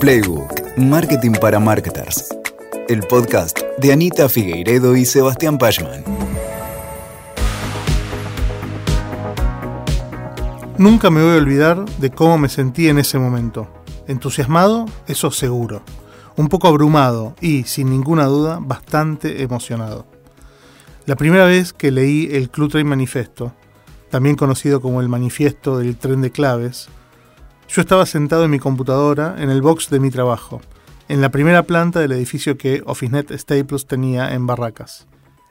Playbook, Marketing para Marketers. El podcast de Anita Figueiredo y Sebastián Pachman. Nunca me voy a olvidar de cómo me sentí en ese momento. Entusiasmado, eso seguro. Un poco abrumado y, sin ninguna duda, bastante emocionado. La primera vez que leí el Club Train Manifesto, también conocido como el Manifiesto del Tren de Claves, yo estaba sentado en mi computadora en el box de mi trabajo, en la primera planta del edificio que OfficeNet Staples tenía en Barracas.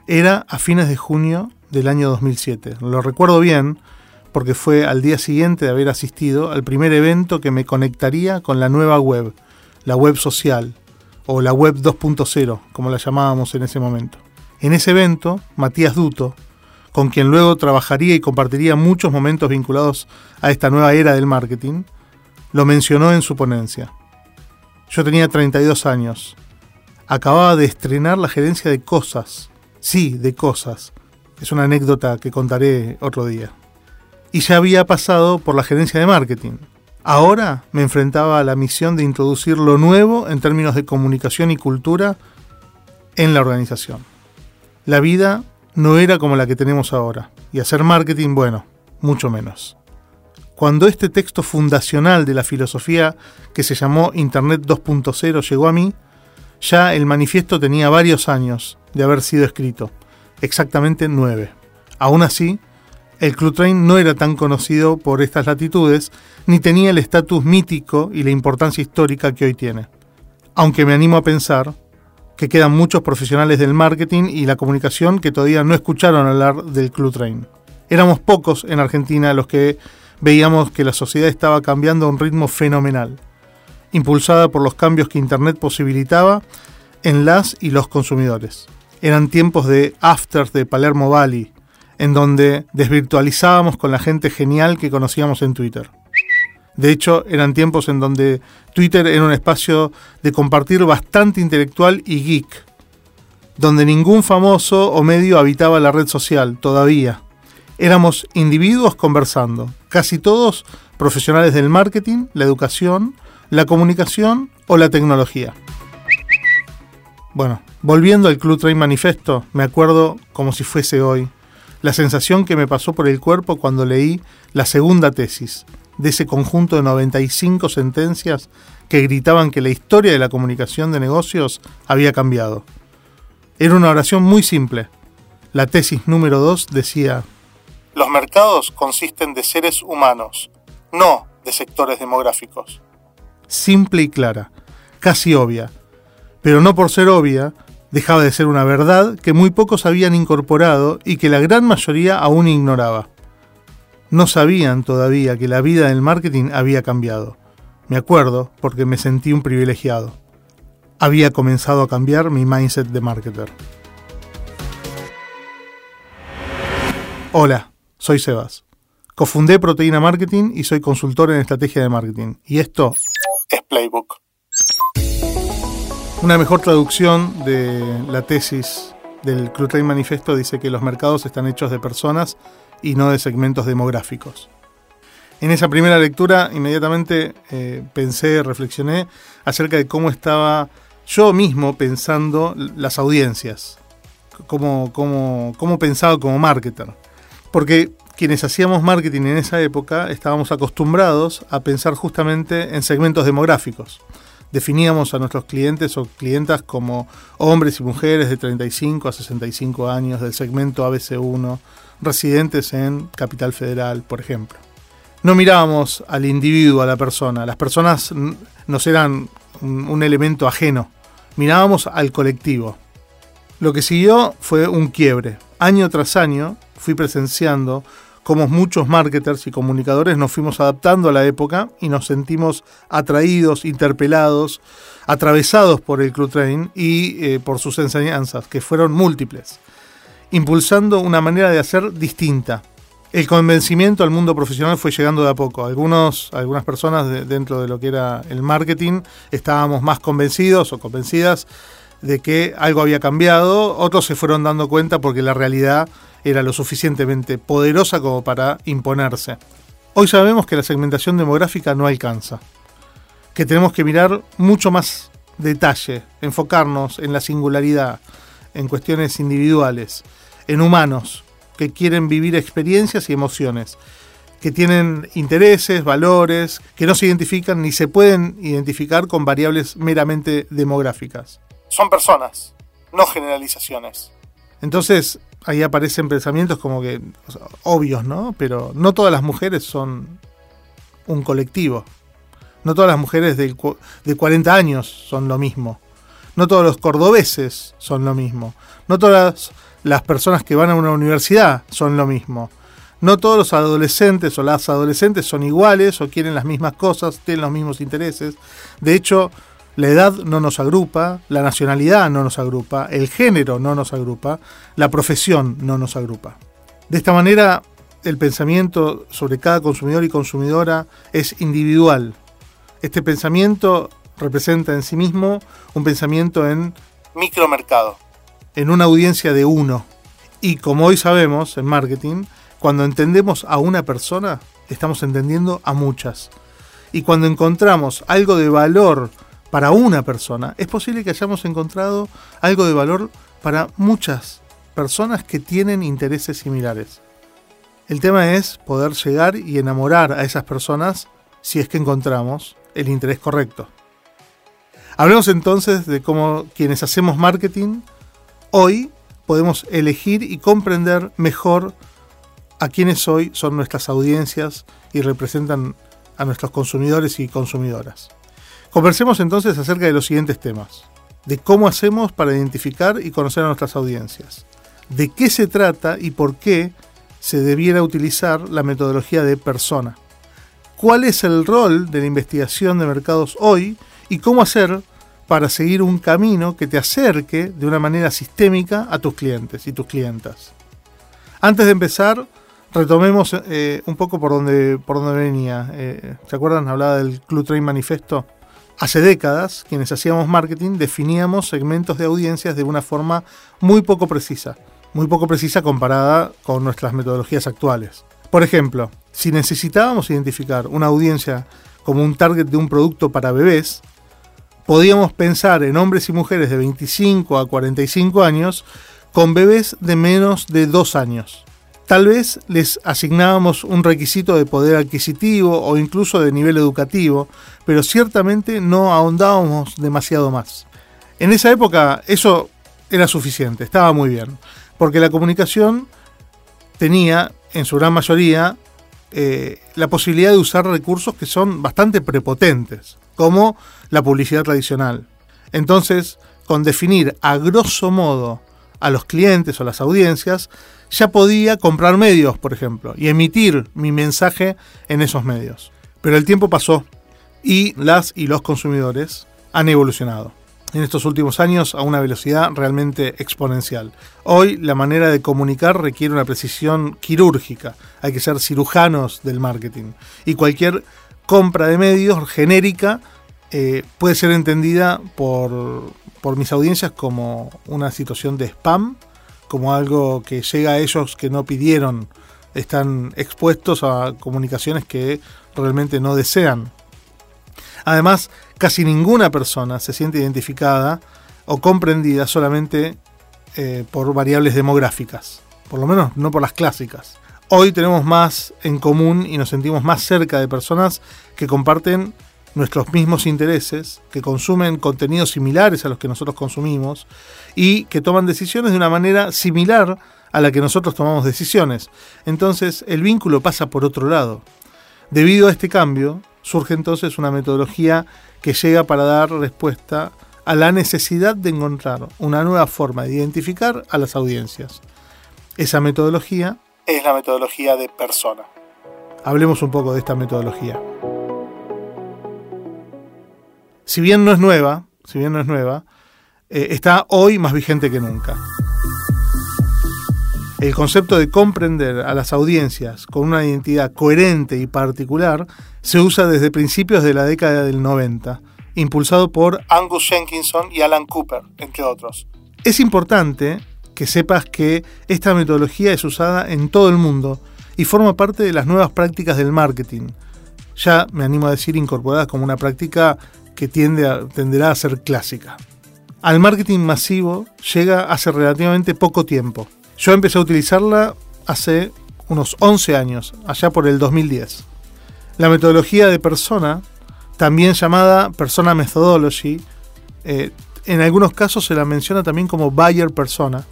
Era a fines de junio del año 2007. Lo recuerdo bien porque fue al día siguiente de haber asistido al primer evento que me conectaría con la nueva web, la web social, o la web 2.0, como la llamábamos en ese momento. En ese evento, Matías Duto, con quien luego trabajaría y compartiría muchos momentos vinculados a esta nueva era del marketing, lo mencionó en su ponencia. Yo tenía 32 años. Acababa de estrenar la gerencia de cosas. Sí, de cosas. Es una anécdota que contaré otro día. Y ya había pasado por la gerencia de marketing. Ahora me enfrentaba a la misión de introducir lo nuevo en términos de comunicación y cultura en la organización. La vida no era como la que tenemos ahora. Y hacer marketing, bueno, mucho menos. Cuando este texto fundacional de la filosofía que se llamó Internet 2.0 llegó a mí, ya el manifiesto tenía varios años de haber sido escrito, exactamente nueve. Aún así, el Club Train no era tan conocido por estas latitudes, ni tenía el estatus mítico y la importancia histórica que hoy tiene. Aunque me animo a pensar que quedan muchos profesionales del marketing y la comunicación que todavía no escucharon hablar del Club Train. Éramos pocos en Argentina los que veíamos que la sociedad estaba cambiando a un ritmo fenomenal, impulsada por los cambios que Internet posibilitaba en las y los consumidores. Eran tiempos de afters de Palermo Valley, en donde desvirtualizábamos con la gente genial que conocíamos en Twitter. De hecho, eran tiempos en donde Twitter era un espacio de compartir bastante intelectual y geek, donde ningún famoso o medio habitaba la red social todavía. Éramos individuos conversando, casi todos profesionales del marketing, la educación, la comunicación o la tecnología. Bueno, volviendo al Club Train Manifesto, me acuerdo como si fuese hoy, la sensación que me pasó por el cuerpo cuando leí la segunda tesis de ese conjunto de 95 sentencias que gritaban que la historia de la comunicación de negocios había cambiado. Era una oración muy simple. La tesis número 2 decía, los mercados consisten de seres humanos, no de sectores demográficos. Simple y clara, casi obvia, pero no por ser obvia, dejaba de ser una verdad que muy pocos habían incorporado y que la gran mayoría aún ignoraba. No sabían todavía que la vida del marketing había cambiado. Me acuerdo porque me sentí un privilegiado. Había comenzado a cambiar mi mindset de marketer. Hola, soy Sebas. Cofundé Proteína Marketing y soy consultor en estrategia de marketing. Y esto es Playbook. Una mejor traducción de la tesis del Club Train Manifesto dice que los mercados están hechos de personas y no de segmentos demográficos. En esa primera lectura inmediatamente eh, pensé, reflexioné acerca de cómo estaba yo mismo pensando las audiencias, cómo, cómo, cómo pensaba como marketer. Porque quienes hacíamos marketing en esa época estábamos acostumbrados a pensar justamente en segmentos demográficos. Definíamos a nuestros clientes o clientas como hombres y mujeres de 35 a 65 años del segmento ABC1, residentes en Capital Federal, por ejemplo. No mirábamos al individuo, a la persona. Las personas nos eran un elemento ajeno. Mirábamos al colectivo. Lo que siguió fue un quiebre. Año tras año, fui presenciando cómo muchos marketers y comunicadores nos fuimos adaptando a la época y nos sentimos atraídos, interpelados, atravesados por el Club Train y eh, por sus enseñanzas, que fueron múltiples, impulsando una manera de hacer distinta. El convencimiento al mundo profesional fue llegando de a poco. Algunos, algunas personas dentro de lo que era el marketing estábamos más convencidos o convencidas de que algo había cambiado, otros se fueron dando cuenta porque la realidad era lo suficientemente poderosa como para imponerse. Hoy sabemos que la segmentación demográfica no alcanza. que tenemos que mirar mucho más detalle, enfocarnos en la singularidad, en cuestiones individuales, en humanos que quieren vivir experiencias y emociones, que tienen intereses, valores, que no se identifican ni se pueden identificar con variables meramente demográficas. Son personas, no generalizaciones. Entonces, ahí aparecen pensamientos como que obvios, ¿no? Pero no todas las mujeres son un colectivo. No todas las mujeres de, de 40 años son lo mismo. No todos los cordobeses son lo mismo. No todas las personas que van a una universidad son lo mismo. No todos los adolescentes o las adolescentes son iguales o quieren las mismas cosas, tienen los mismos intereses. De hecho, la edad no nos agrupa, la nacionalidad no nos agrupa, el género no nos agrupa, la profesión no nos agrupa. De esta manera, el pensamiento sobre cada consumidor y consumidora es individual. Este pensamiento representa en sí mismo un pensamiento en micromercado, en una audiencia de uno. Y como hoy sabemos en marketing, cuando entendemos a una persona, estamos entendiendo a muchas. Y cuando encontramos algo de valor para una persona, es posible que hayamos encontrado algo de valor para muchas personas que tienen intereses similares. El tema es poder llegar y enamorar a esas personas si es que encontramos el interés correcto. Hablemos entonces de cómo quienes hacemos marketing hoy podemos elegir y comprender mejor a quienes hoy son nuestras audiencias y representan a nuestros consumidores y consumidoras. Conversemos entonces acerca de los siguientes temas. De cómo hacemos para identificar y conocer a nuestras audiencias. De qué se trata y por qué se debiera utilizar la metodología de persona. ¿Cuál es el rol de la investigación de mercados hoy y cómo hacer para seguir un camino que te acerque de una manera sistémica a tus clientes y tus clientas? Antes de empezar, retomemos eh, un poco por donde, por venía. Eh, ¿Se acuerdan? Hablaba del Club Train Manifesto. Hace décadas, quienes hacíamos marketing definíamos segmentos de audiencias de una forma muy poco precisa, muy poco precisa comparada con nuestras metodologías actuales. Por ejemplo, si necesitábamos identificar una audiencia como un target de un producto para bebés, podíamos pensar en hombres y mujeres de 25 a 45 años con bebés de menos de 2 años. Tal vez les asignábamos un requisito de poder adquisitivo o incluso de nivel educativo, pero ciertamente no ahondábamos demasiado más. En esa época eso era suficiente, estaba muy bien, porque la comunicación tenía, en su gran mayoría, eh, la posibilidad de usar recursos que son bastante prepotentes, como la publicidad tradicional. Entonces, con definir a grosso modo a los clientes o las audiencias, ya podía comprar medios, por ejemplo, y emitir mi mensaje en esos medios. Pero el tiempo pasó y las y los consumidores han evolucionado en estos últimos años a una velocidad realmente exponencial. Hoy la manera de comunicar requiere una precisión quirúrgica, hay que ser cirujanos del marketing y cualquier compra de medios genérica eh, puede ser entendida por, por mis audiencias como una situación de spam como algo que llega a ellos que no pidieron, están expuestos a comunicaciones que realmente no desean. Además, casi ninguna persona se siente identificada o comprendida solamente eh, por variables demográficas, por lo menos no por las clásicas. Hoy tenemos más en común y nos sentimos más cerca de personas que comparten nuestros mismos intereses, que consumen contenidos similares a los que nosotros consumimos y que toman decisiones de una manera similar a la que nosotros tomamos decisiones. Entonces el vínculo pasa por otro lado. Debido a este cambio, surge entonces una metodología que llega para dar respuesta a la necesidad de encontrar una nueva forma de identificar a las audiencias. Esa metodología es la metodología de persona. Hablemos un poco de esta metodología si bien no es nueva, si bien no es nueva, eh, está hoy más vigente que nunca. El concepto de comprender a las audiencias con una identidad coherente y particular se usa desde principios de la década del 90, impulsado por Angus Jenkinson y Alan Cooper, entre otros. Es importante que sepas que esta metodología es usada en todo el mundo y forma parte de las nuevas prácticas del marketing, ya me animo a decir incorporadas como una práctica que tiende a, tenderá a ser clásica. Al marketing masivo llega hace relativamente poco tiempo. Yo empecé a utilizarla hace unos 11 años, allá por el 2010. La metodología de persona, también llamada persona methodology, eh, en algunos casos se la menciona también como buyer persona,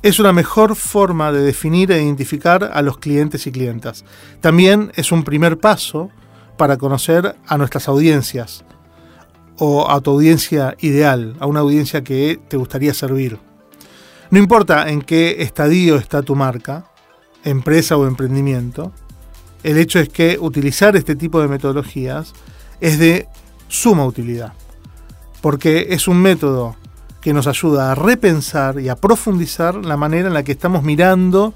es una mejor forma de definir e identificar a los clientes y clientas. También es un primer paso para conocer a nuestras audiencias o a tu audiencia ideal, a una audiencia que te gustaría servir. No importa en qué estadio está tu marca, empresa o emprendimiento, el hecho es que utilizar este tipo de metodologías es de suma utilidad, porque es un método que nos ayuda a repensar y a profundizar la manera en la que estamos mirando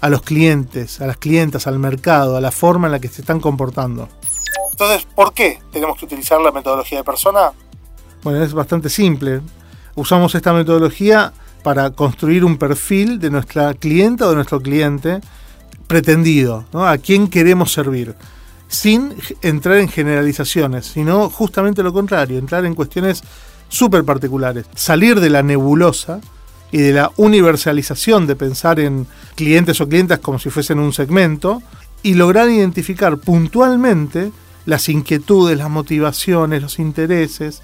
a los clientes, a las clientas, al mercado, a la forma en la que se están comportando. Entonces, ¿por qué tenemos que utilizar la metodología de persona? Bueno, es bastante simple. Usamos esta metodología para construir un perfil de nuestra clienta o de nuestro cliente pretendido, a quién queremos servir, sin entrar en generalizaciones, sino justamente lo contrario, entrar en cuestiones súper particulares. Salir de la nebulosa y de la universalización de pensar en clientes o clientas como si fuesen un segmento y lograr identificar puntualmente las inquietudes, las motivaciones, los intereses,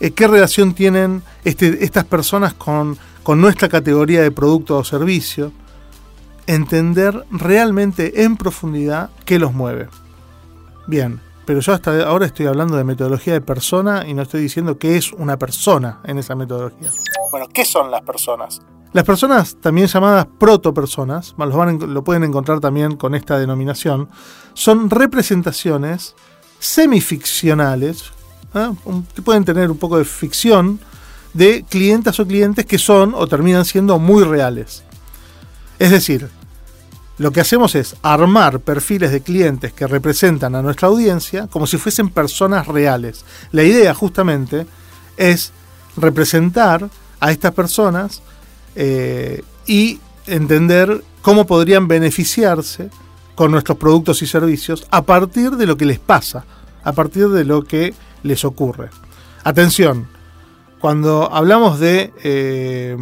eh, qué relación tienen este, estas personas con, con nuestra categoría de producto o servicio, entender realmente en profundidad qué los mueve. Bien, pero yo hasta ahora estoy hablando de metodología de persona y no estoy diciendo qué es una persona en esa metodología. Bueno, ¿qué son las personas? Las personas, también llamadas protopersonas, lo, van, lo pueden encontrar también con esta denominación, son representaciones semificcionales, ¿eh? que pueden tener un poco de ficción, de clientes o clientes que son o terminan siendo muy reales. Es decir, lo que hacemos es armar perfiles de clientes que representan a nuestra audiencia como si fuesen personas reales. La idea justamente es representar a estas personas eh, y entender cómo podrían beneficiarse con nuestros productos y servicios a partir de lo que les pasa, a partir de lo que les ocurre. Atención, cuando hablamos de eh,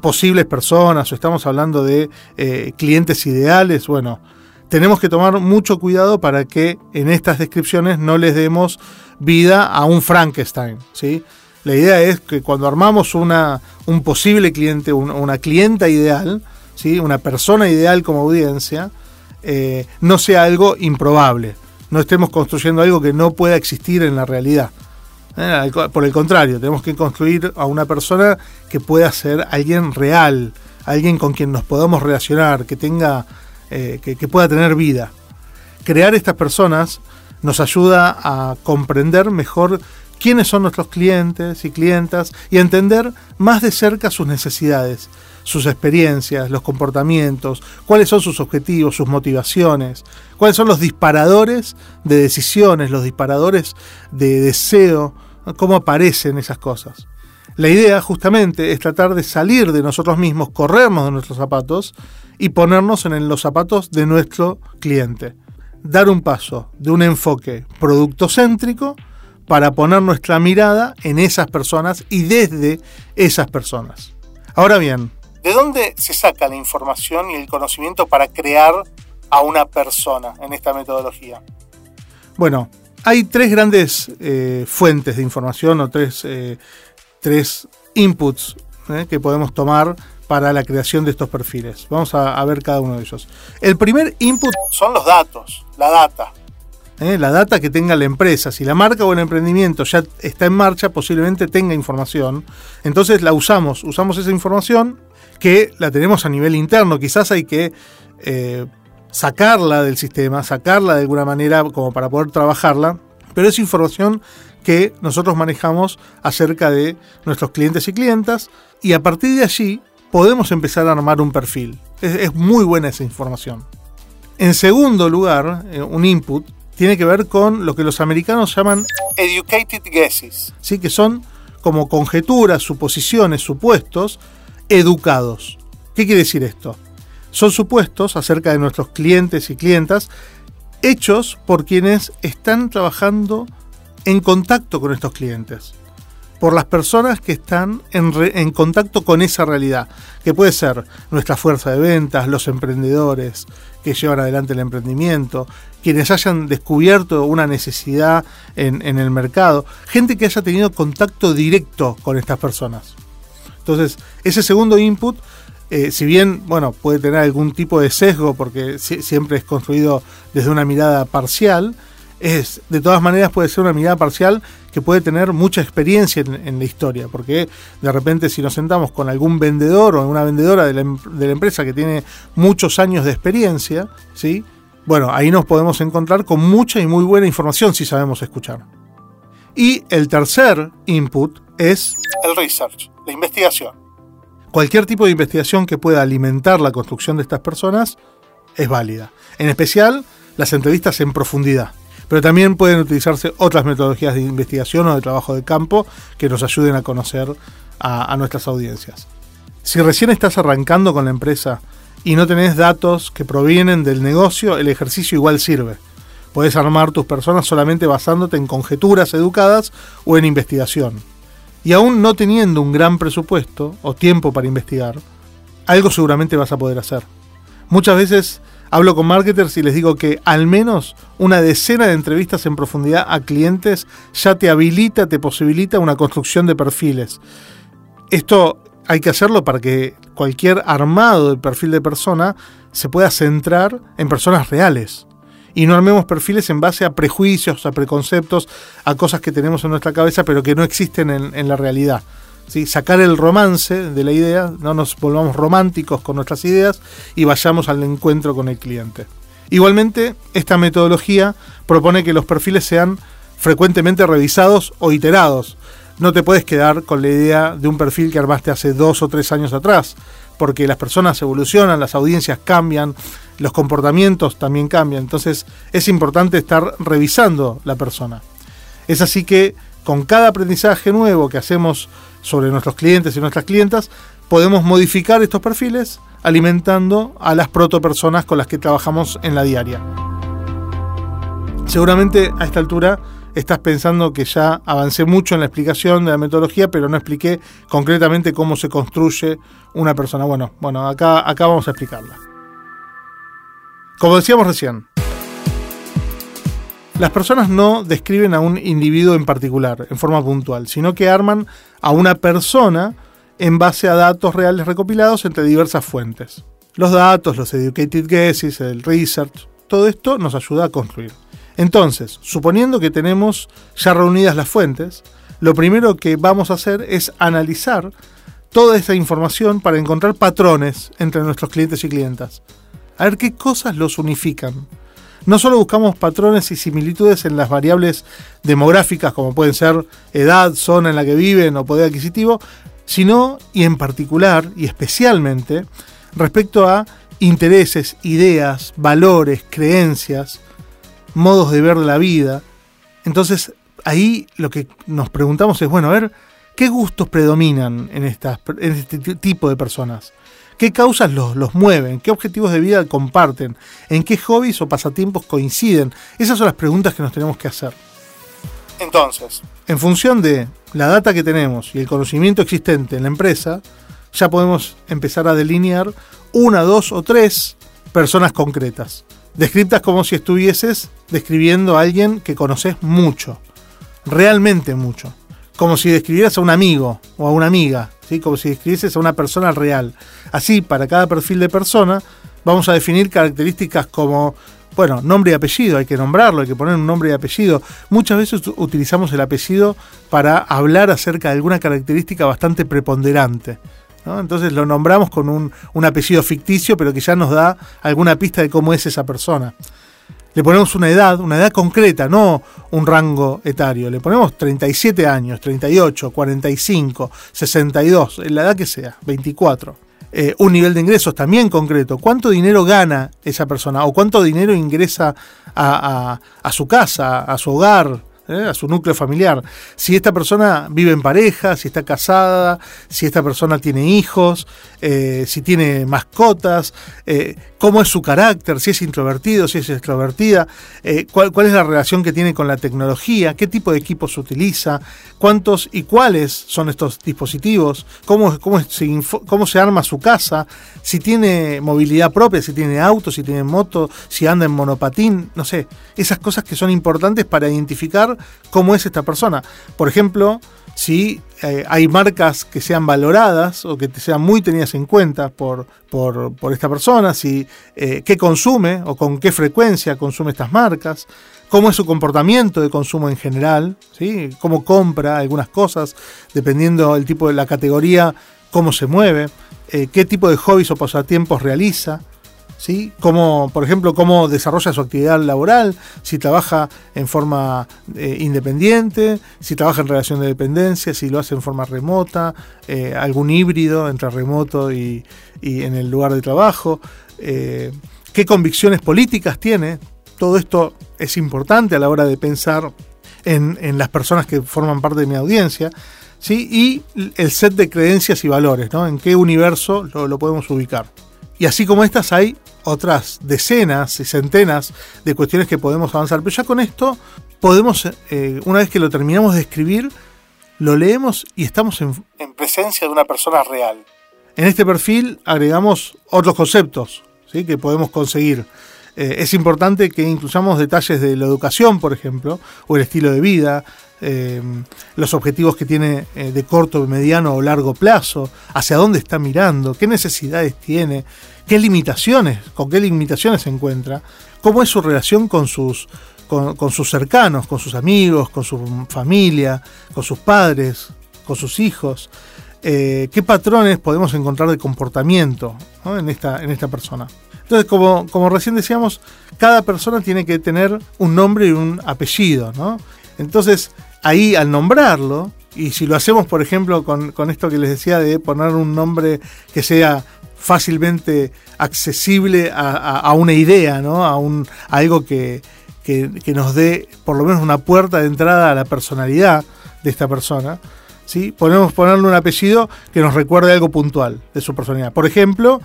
posibles personas o estamos hablando de eh, clientes ideales, bueno, tenemos que tomar mucho cuidado para que en estas descripciones no les demos vida a un Frankenstein, ¿sí? La idea es que cuando armamos una, un posible cliente, una clienta ideal, ¿sí? una persona ideal como audiencia, eh, no sea algo improbable. No estemos construyendo algo que no pueda existir en la realidad. Eh, por el contrario, tenemos que construir a una persona que pueda ser alguien real, alguien con quien nos podamos relacionar, que tenga, eh, que, pueda tener vida. Crear estas personas nos ayuda a comprender mejor quiénes son nuestros clientes y clientas y entender más de cerca sus necesidades, sus experiencias, los comportamientos, cuáles son sus objetivos, sus motivaciones, cuáles son los disparadores de decisiones, los disparadores de deseo, cómo aparecen esas cosas. La idea justamente es tratar de salir de nosotros mismos, corrernos de nuestros zapatos y ponernos en los zapatos de nuestro cliente. Dar un paso de un enfoque productocéntrico para poner nuestra mirada en esas personas y desde esas personas. Ahora bien, ¿de dónde se saca la información y el conocimiento para crear a una persona en esta metodología? Bueno, hay tres grandes eh, fuentes de información o tres, eh, inputs eh, que podemos tomar para la creación de estos perfiles. Vamos a, ver cada uno de ellos. El primer input son los datos, la data. La data que tenga la empresa. Si la marca o el emprendimiento ya está en marcha, posiblemente tenga información. Entonces la usamos, usamos esa información que la tenemos a nivel interno. Quizás hay que sacarla del sistema, sacarla de alguna manera como para poder trabajarla, pero es información que nosotros manejamos acerca de nuestros clientes y clientas y a partir de allí podemos empezar a armar un perfil. Es, muy buena esa información. En segundo lugar, eh, un input tiene que ver con lo que los americanos llaman educated guesses, ¿sí? que son como conjeturas, suposiciones, supuestos educados. ¿Qué quiere decir esto? son supuestos acerca de nuestros clientes y clientas hechos por quienes están trabajando en contacto con estos clientes, por las personas que están en, contacto con esa realidad, que puede ser nuestra fuerza de ventas, los emprendedores que llevan adelante el emprendimiento, quienes hayan descubierto una necesidad en, en el mercado, gente que haya tenido contacto directo con estas personas. Entonces, ese segundo input eh, si bien, bueno, puede tener algún tipo de sesgo porque siempre es construido desde una mirada parcial, es, de todas maneras puede ser una mirada parcial que puede tener mucha experiencia en, la historia, porque de repente si nos sentamos con algún vendedor o una vendedora de la, em, de la, empresa que tiene muchos años de experiencia, ¿sí? Bueno, ahí nos podemos encontrar con mucha y muy buena información si sabemos escuchar. Y el tercer input es el research, la investigación cualquier tipo de investigación que pueda alimentar la construcción de estas personas es válida. En especial las entrevistas en profundidad. Pero también pueden utilizarse otras metodologías de investigación o de trabajo de campo que nos ayuden a conocer a, nuestras audiencias. Si recién estás arrancando con la empresa y no tenés datos que provienen del negocio, el ejercicio igual sirve. Puedes armar tus personas solamente basándote en conjeturas educadas o en investigación y aún no teniendo un gran presupuesto o tiempo para investigar, algo seguramente vas a poder hacer. Muchas veces hablo con marketers y les digo que al menos una decena de entrevistas en profundidad a clientes ya te habilita, te posibilita una construcción de perfiles. Esto hay que hacerlo para que cualquier armado de perfil de persona se pueda centrar en personas reales y no armemos perfiles en base a prejuicios, a preconceptos, a cosas que tenemos en nuestra cabeza pero que no existen en, la realidad. ¿Sí? Sacar el romance de la idea, no nos volvamos románticos con nuestras ideas y vayamos al encuentro con el cliente. Igualmente, esta metodología propone que los perfiles sean frecuentemente revisados o iterados. No te puedes quedar con la idea de un perfil que armaste hace dos o tres años atrás, porque las personas evolucionan, las audiencias cambian, los comportamientos también cambian. Entonces es importante estar revisando la persona. Es así que con cada aprendizaje nuevo que hacemos sobre nuestros clientes y nuestras clientas, podemos modificar estos perfiles alimentando a las protopersonas con las que trabajamos en la diaria. Seguramente a esta altura estás pensando que ya avancé mucho en la explicación de la metodología, pero no expliqué concretamente cómo se construye una persona. Bueno, bueno, acá, acá vamos a explicarla. Como decíamos recién, las personas no describen a un individuo en particular, en forma puntual, sino que arman a una persona en base a datos reales recopilados entre diversas fuentes. Los datos, los educated guesses, el research, todo esto nos ayuda a construir. Entonces, suponiendo que tenemos ya reunidas las fuentes, lo primero que vamos a hacer es analizar toda esta información para encontrar patrones entre nuestros clientes y clientas a ver qué cosas los unifican. No solo buscamos patrones y similitudes en las variables demográficas como pueden ser edad, zona en la que viven o poder adquisitivo, sino y en particular y especialmente respecto a intereses, ideas, valores, creencias, modos de ver la vida. Entonces ahí lo que nos preguntamos es, bueno, a ver, ¿qué gustos predominan en, en este tipo de personas? ¿Qué causas los, los mueven? ¿Qué objetivos de vida comparten? ¿En qué hobbies o pasatiempos coinciden? Esas son las preguntas que nos tenemos que hacer. Entonces, en función de la data que tenemos y el conocimiento existente en la empresa, ya podemos empezar a delinear una, dos o tres personas concretas, descritas como si estuvieses describiendo a alguien que conoces mucho, realmente mucho, como si describieras a un amigo o a una amiga, como si describieses a una persona real. Así, para cada perfil de persona, vamos a definir características como, bueno, nombre y apellido, hay que nombrarlo, hay que poner un nombre y apellido. Muchas veces utilizamos el apellido para hablar acerca de alguna característica bastante preponderante. Entonces lo nombramos con un, un apellido ficticio, pero que ya nos da alguna pista de cómo es esa persona le ponemos una edad, una edad concreta, no un rango etario. Le ponemos 37 años, 38, 45, 62, la edad que sea, 24. Eh, un nivel de ingresos también concreto. ¿Cuánto dinero gana esa persona? ¿O cuánto dinero ingresa a, su casa, a su hogar? ¿Eh? a su núcleo familiar. Si esta persona vive en pareja, si está casada, si esta persona tiene hijos, eh, si tiene mascotas, eh, cómo es su carácter, si es introvertido, si es extrovertida, cuál, cuál, es la relación que tiene con la tecnología, qué tipo de equipos utiliza, cuántos y cuáles son estos dispositivos, cómo, cómo, cómo se arma su casa, si tiene movilidad propia, si tiene auto, si tiene moto, si anda en monopatín, no sé, esas cosas que son importantes para identificar cómo es esta persona. Por ejemplo, si eh, hay marcas que sean valoradas o que sean muy tenidas en cuenta por, por, esta persona, si eh, qué consume o con qué frecuencia consume estas marcas, cómo es su comportamiento de consumo en general, ¿sí? cómo compra algunas cosas, dependiendo del tipo de la categoría, cómo se mueve, eh, qué tipo de hobbies o pasatiempos realiza. ¿Sí? Cómo, por ejemplo, cómo desarrolla su actividad laboral, si trabaja en forma eh, independiente, si trabaja en relación de dependencia, si lo hace en forma remota, eh, algún híbrido entre remoto y, en el lugar de trabajo, eh, qué convicciones políticas tiene. Todo esto es importante a la hora de pensar en, las personas que forman parte de mi audiencia. ¿sí? Y el set de creencias y valores, ¿no? En qué universo lo podemos ubicar. Y así como estas hay otras decenas y centenas de cuestiones que podemos avanzar. Pero ya con esto podemos, eh, una vez que lo terminamos de escribir, lo leemos y estamos en, presencia de una persona real. En este perfil agregamos otros conceptos ¿sí? que podemos conseguir. Eh, es importante que incluyamos detalles de la educación, por ejemplo, o el estilo de vida, eh, los objetivos que tiene de corto, mediano o largo plazo, hacia dónde está mirando, qué necesidades tiene, qué limitaciones, con qué limitaciones se encuentra, cómo es su relación con sus, con, sus cercanos, con sus amigos, con su familia, con sus padres, con sus hijos. Eh, qué patrones podemos encontrar de comportamiento en, esta, en esta persona. Entonces, como, como recién decíamos, cada persona tiene que tener un nombre y un apellido. Entonces, ahí al nombrarlo, y si lo hacemos, por ejemplo, con, con, esto que les decía de poner un nombre que sea fácilmente accesible a, una idea, ¿no? a, un, algo que, nos dé por lo menos una puerta de entrada a la personalidad de esta persona. ¿sí? Podemos ponerle un apellido que nos recuerde algo puntual de su personalidad. Por ejemplo,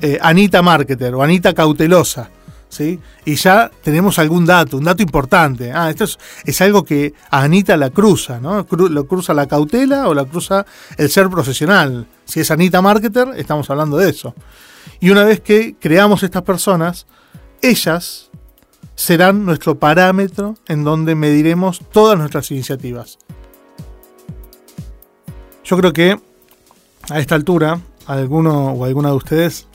eh, Anita Marketer o Anita Cautelosa. Y ya tenemos algún dato, un dato importante. Ah, esto es, algo que a Anita la cruza, ¿no? lo cruza la cautela o la cruza el ser profesional. Si es Anita Marketer, estamos hablando de eso. Y una vez que creamos estas personas, ellas serán nuestro parámetro en donde mediremos todas nuestras iniciativas. Yo creo que a esta altura, alguno o alguna de ustedes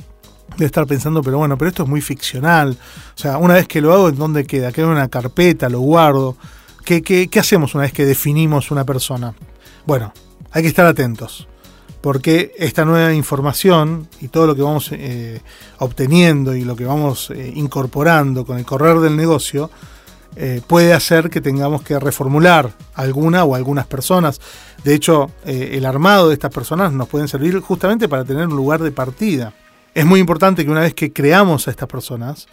de estar pensando, pero bueno, pero esto es muy ficcional. O sea, una vez que lo hago, ¿en dónde queda? Queda en una carpeta, lo guardo. ¿Qué, qué, qué hacemos una vez que definimos una persona? Bueno, hay que estar atentos, porque esta nueva información y todo lo que vamos eh, obteniendo y lo que vamos eh, incorporando con el correr del negocio, eh, puede hacer que tengamos que reformular alguna o algunas personas. De hecho, el armado de estas personas nos pueden servir justamente para tener un lugar de partida es muy importante que una vez que creamos a estas personas,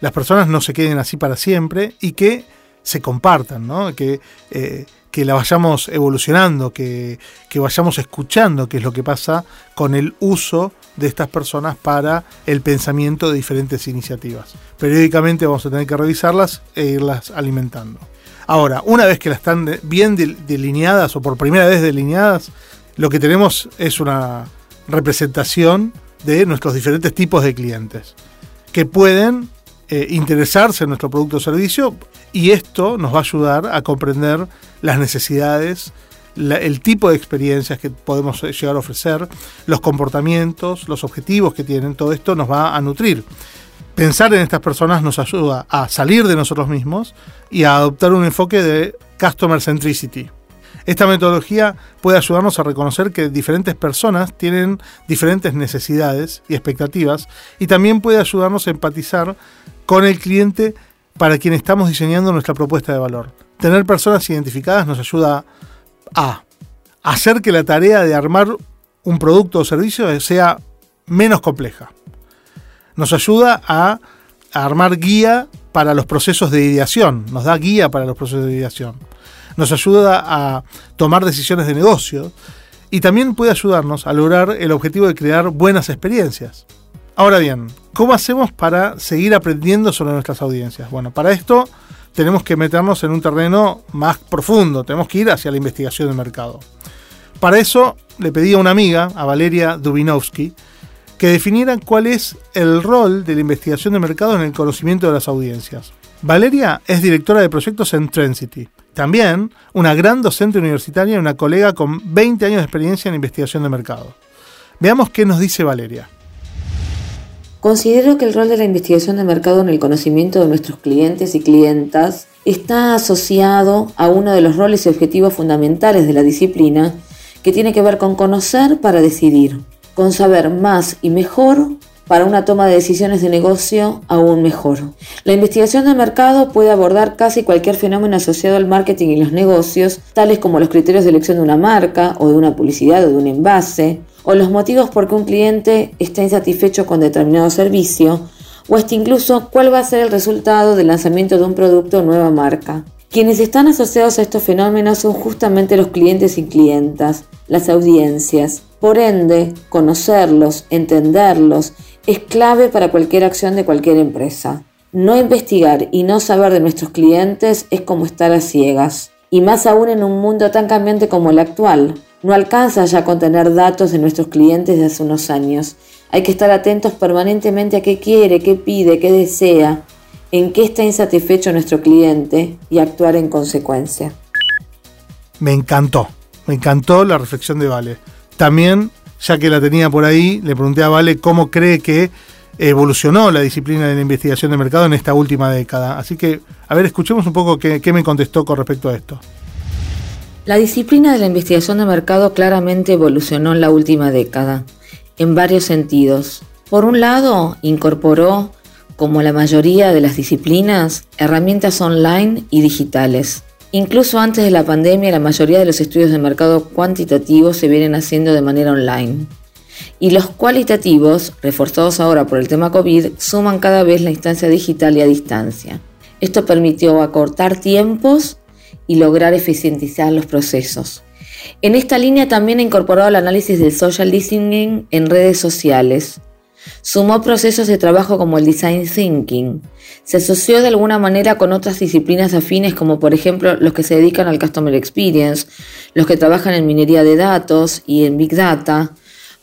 las personas no se queden así para siempre y que se compartan, ¿no? que, eh, que la vayamos evolucionando, que, que, vayamos escuchando qué es lo que pasa con el uso de estas personas para el pensamiento de diferentes iniciativas. Periódicamente vamos a tener que revisarlas e irlas alimentando. Ahora, una vez que las están bien delineadas o por primera vez delineadas, lo que tenemos es una representación de nuestros diferentes tipos de clientes que pueden eh, interesarse en nuestro producto o servicio y esto nos va a ayudar a comprender las necesidades, el tipo de experiencias que podemos llegar a ofrecer, los comportamientos, los objetivos que tienen, todo esto nos va a nutrir. Pensar en estas personas nos ayuda a salir de nosotros mismos y a adoptar un enfoque de customer centricity. Esta metodología puede ayudarnos a reconocer que diferentes personas tienen diferentes necesidades y expectativas y también puede ayudarnos a empatizar con el cliente para quien estamos diseñando nuestra propuesta de valor. Tener personas identificadas nos ayuda a hacer que la tarea de armar un producto o servicio sea menos compleja. Nos ayuda a, armar guía para los procesos de ideación, nos da guía para los procesos de ideación nos ayuda a tomar decisiones de negocio y también puede ayudarnos a lograr el objetivo de crear buenas experiencias. Ahora bien, ¿cómo hacemos para seguir aprendiendo sobre nuestras audiencias? Bueno, para esto tenemos que meternos en un terreno más profundo, tenemos que ir hacia la investigación del mercado. Para eso le pedí a una amiga, a Valeria Dubinovsky, que definiera cuál es el rol de la investigación de mercado en el conocimiento de las audiencias. Valeria es directora de proyectos en Trendcity. También una gran docente universitaria y una colega con 20 años de experiencia en investigación de mercado. Veamos qué nos dice Valeria. Considero que el rol de la investigación de mercado en el conocimiento de nuestros clientes y clientas está asociado a uno de los roles y objetivos fundamentales de la disciplina que tiene que ver con conocer para decidir, con saber más y mejor para una toma de decisiones de negocio aún mejor. La investigación de mercado puede abordar casi cualquier fenómeno asociado al marketing y los negocios, tales como los criterios de elección de una marca o de una publicidad o de un envase, o los motivos por qué un cliente está insatisfecho con determinado servicio, o hasta incluso cuál va a ser el resultado del lanzamiento de un producto o nueva marca. Quienes están asociados a estos fenómenos son justamente los clientes y clientas, las audiencias. Por ende, conocerlos, entenderlos, es clave para cualquier acción de cualquier empresa. No investigar y no saber de nuestros clientes es como estar a ciegas, y más aún en un mundo tan cambiante como el actual, no alcanza ya con tener datos de nuestros clientes de hace unos años. Hay que estar atentos permanentemente a qué quiere, qué pide, qué desea, en qué está insatisfecho nuestro cliente y actuar en consecuencia. Me encantó, me encantó la reflexión de Vale. También, ya que la tenía por ahí, le pregunté a Vale cómo cree que evolucionó la disciplina de la investigación de mercado en esta última década. Así que, a ver, escuchemos un poco qué, qué me contestó con respecto a esto. La disciplina de la investigación de mercado claramente evolucionó en la última década, en varios sentidos. Por un lado, incorporó, como la mayoría de las disciplinas, herramientas online y digitales. Incluso antes de la pandemia, la mayoría de los estudios de mercado cuantitativos se vienen haciendo de manera online. Y los cualitativos, reforzados ahora por el tema COVID, suman cada vez la instancia digital y a distancia. Esto permitió acortar tiempos y lograr eficientizar los procesos. En esta línea también ha incorporado el análisis del social listening en redes sociales. Sumó procesos de trabajo como el design thinking. Se asoció de alguna manera con otras disciplinas afines como por ejemplo los que se dedican al customer experience, los que trabajan en minería de datos y en big data,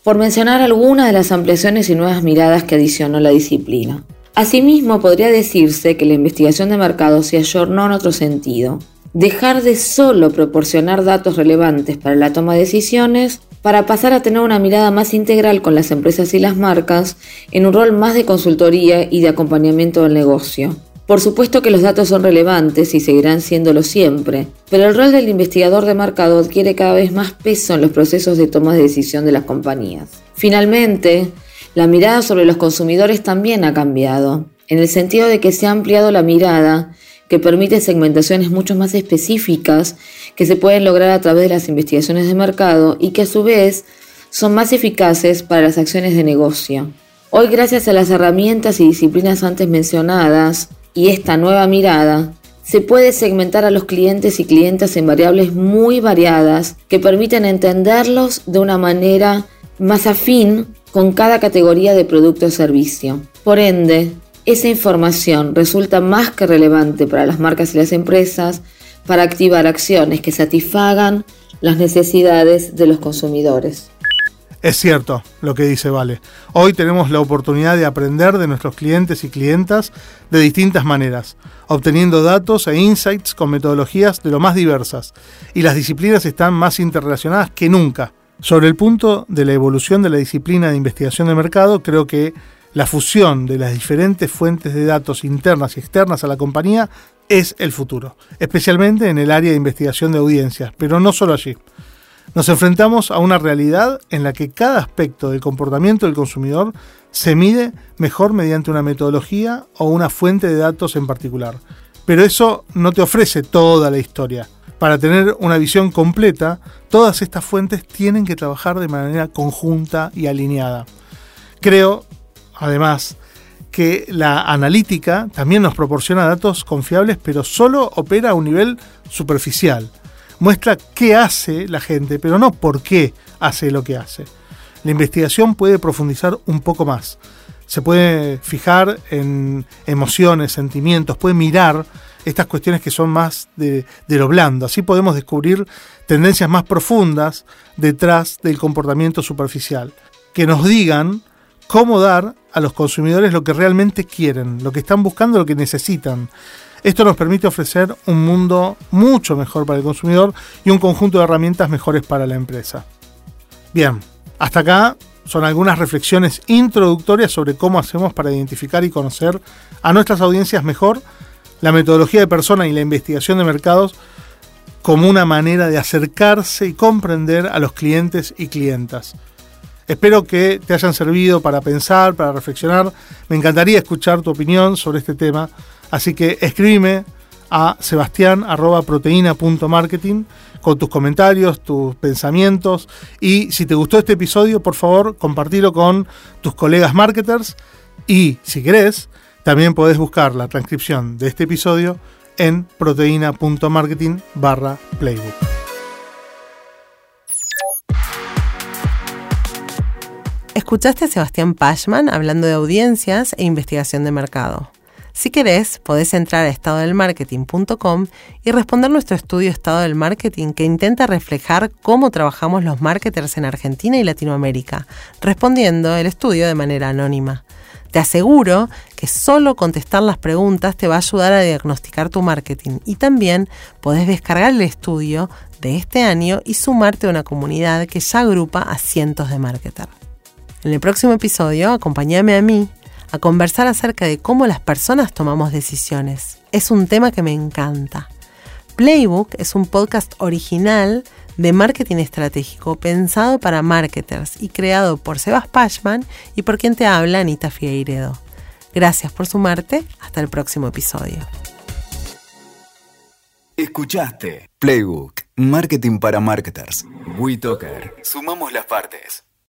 por mencionar algunas de las ampliaciones y nuevas miradas que adicionó la disciplina. Asimismo, podría decirse que la investigación de mercado se ayornó en otro sentido dejar de solo proporcionar datos relevantes para la toma de decisiones para pasar a tener una mirada más integral con las empresas y las marcas en un rol más de consultoría y de acompañamiento del negocio. Por supuesto que los datos son relevantes y seguirán siéndolo siempre, pero el rol del investigador de mercado adquiere cada vez más peso en los procesos de toma de decisión de las compañías. Finalmente, la mirada sobre los consumidores también ha cambiado, en el sentido de que se ha ampliado la mirada que permite segmentaciones mucho más específicas que se pueden lograr a través de las investigaciones de mercado y que a su vez son más eficaces para las acciones de negocio. Hoy gracias a las herramientas y disciplinas antes mencionadas y esta nueva mirada, se puede segmentar a los clientes y clientas en variables muy variadas que permiten entenderlos de una manera más afín con cada categoría de producto o servicio. Por ende, esa información resulta más que relevante para las marcas y las empresas para activar acciones que satisfagan las necesidades de los consumidores. Es cierto lo que dice Vale. Hoy tenemos la oportunidad de aprender de nuestros clientes y clientas de distintas maneras, obteniendo datos e insights con metodologías de lo más diversas, y las disciplinas están más interrelacionadas que nunca. Sobre el punto de la evolución de la disciplina de investigación de mercado, creo que la fusión de las diferentes fuentes de datos internas y externas a la compañía es el futuro, especialmente en el área de investigación de audiencias, pero no solo allí. Nos enfrentamos a una realidad en la que cada aspecto del comportamiento del consumidor se mide mejor mediante una metodología o una fuente de datos en particular. Pero eso no te ofrece toda la historia. Para tener una visión completa, todas estas fuentes tienen que trabajar de manera conjunta y alineada. Creo además, que la analítica también nos proporciona datos confiables, pero solo opera a un nivel superficial. muestra qué hace la gente, pero no por qué hace lo que hace. La investigación puede profundizar un poco más. Se puede fijar en emociones, sentimientos, puede mirar estas cuestiones que son más de, lo blando. Así podemos descubrir tendencias más profundas detrás del comportamiento superficial, que nos digan cómo dar a los consumidores lo que realmente quieren, lo que están buscando, lo que necesitan. Esto nos permite ofrecer un mundo mucho mejor para el consumidor y un conjunto de herramientas mejores para la empresa. Bien, hasta acá son algunas reflexiones introductorias sobre cómo hacemos para identificar y conocer a nuestras audiencias mejor la metodología de persona y la investigación de mercados como una manera de acercarse y comprender a los clientes y clientas. Espero que te hayan servido para pensar, para reflexionar. Me encantaría escuchar tu opinión sobre este tema, así que escríbeme a sebastián.proteína.marketing con tus comentarios, tus pensamientos y si te gustó este episodio, por favor, compartilo con tus colegas marketers y si querés, también podés buscar la transcripción de este episodio en proteína.marketing barra playbook. Escuchaste a Sebastián Pashman hablando de audiencias e investigación de mercado. Si querés, podés entrar a estadodelmarketing.com y responder nuestro estudio Estado del Marketing que intenta reflejar cómo trabajamos los marketers en Argentina y Latinoamérica, respondiendo el estudio de manera anónima. Te aseguro que solo contestar las preguntas te va a ayudar a diagnosticar tu marketing y también podés descargar el estudio de este año y sumarte a una comunidad que ya agrupa a cientos de marketers. En el próximo episodio, acompáñame a mí a conversar acerca de cómo las personas tomamos decisiones. Es un tema que me encanta. Playbook es un podcast original de marketing estratégico pensado para marketers y creado por Sebas Pashman y por quien te habla Anita Figueiredo. Gracias por sumarte. Hasta el próximo episodio. Escuchaste Playbook, Marketing para Marketers. WeToker. Sumamos las partes.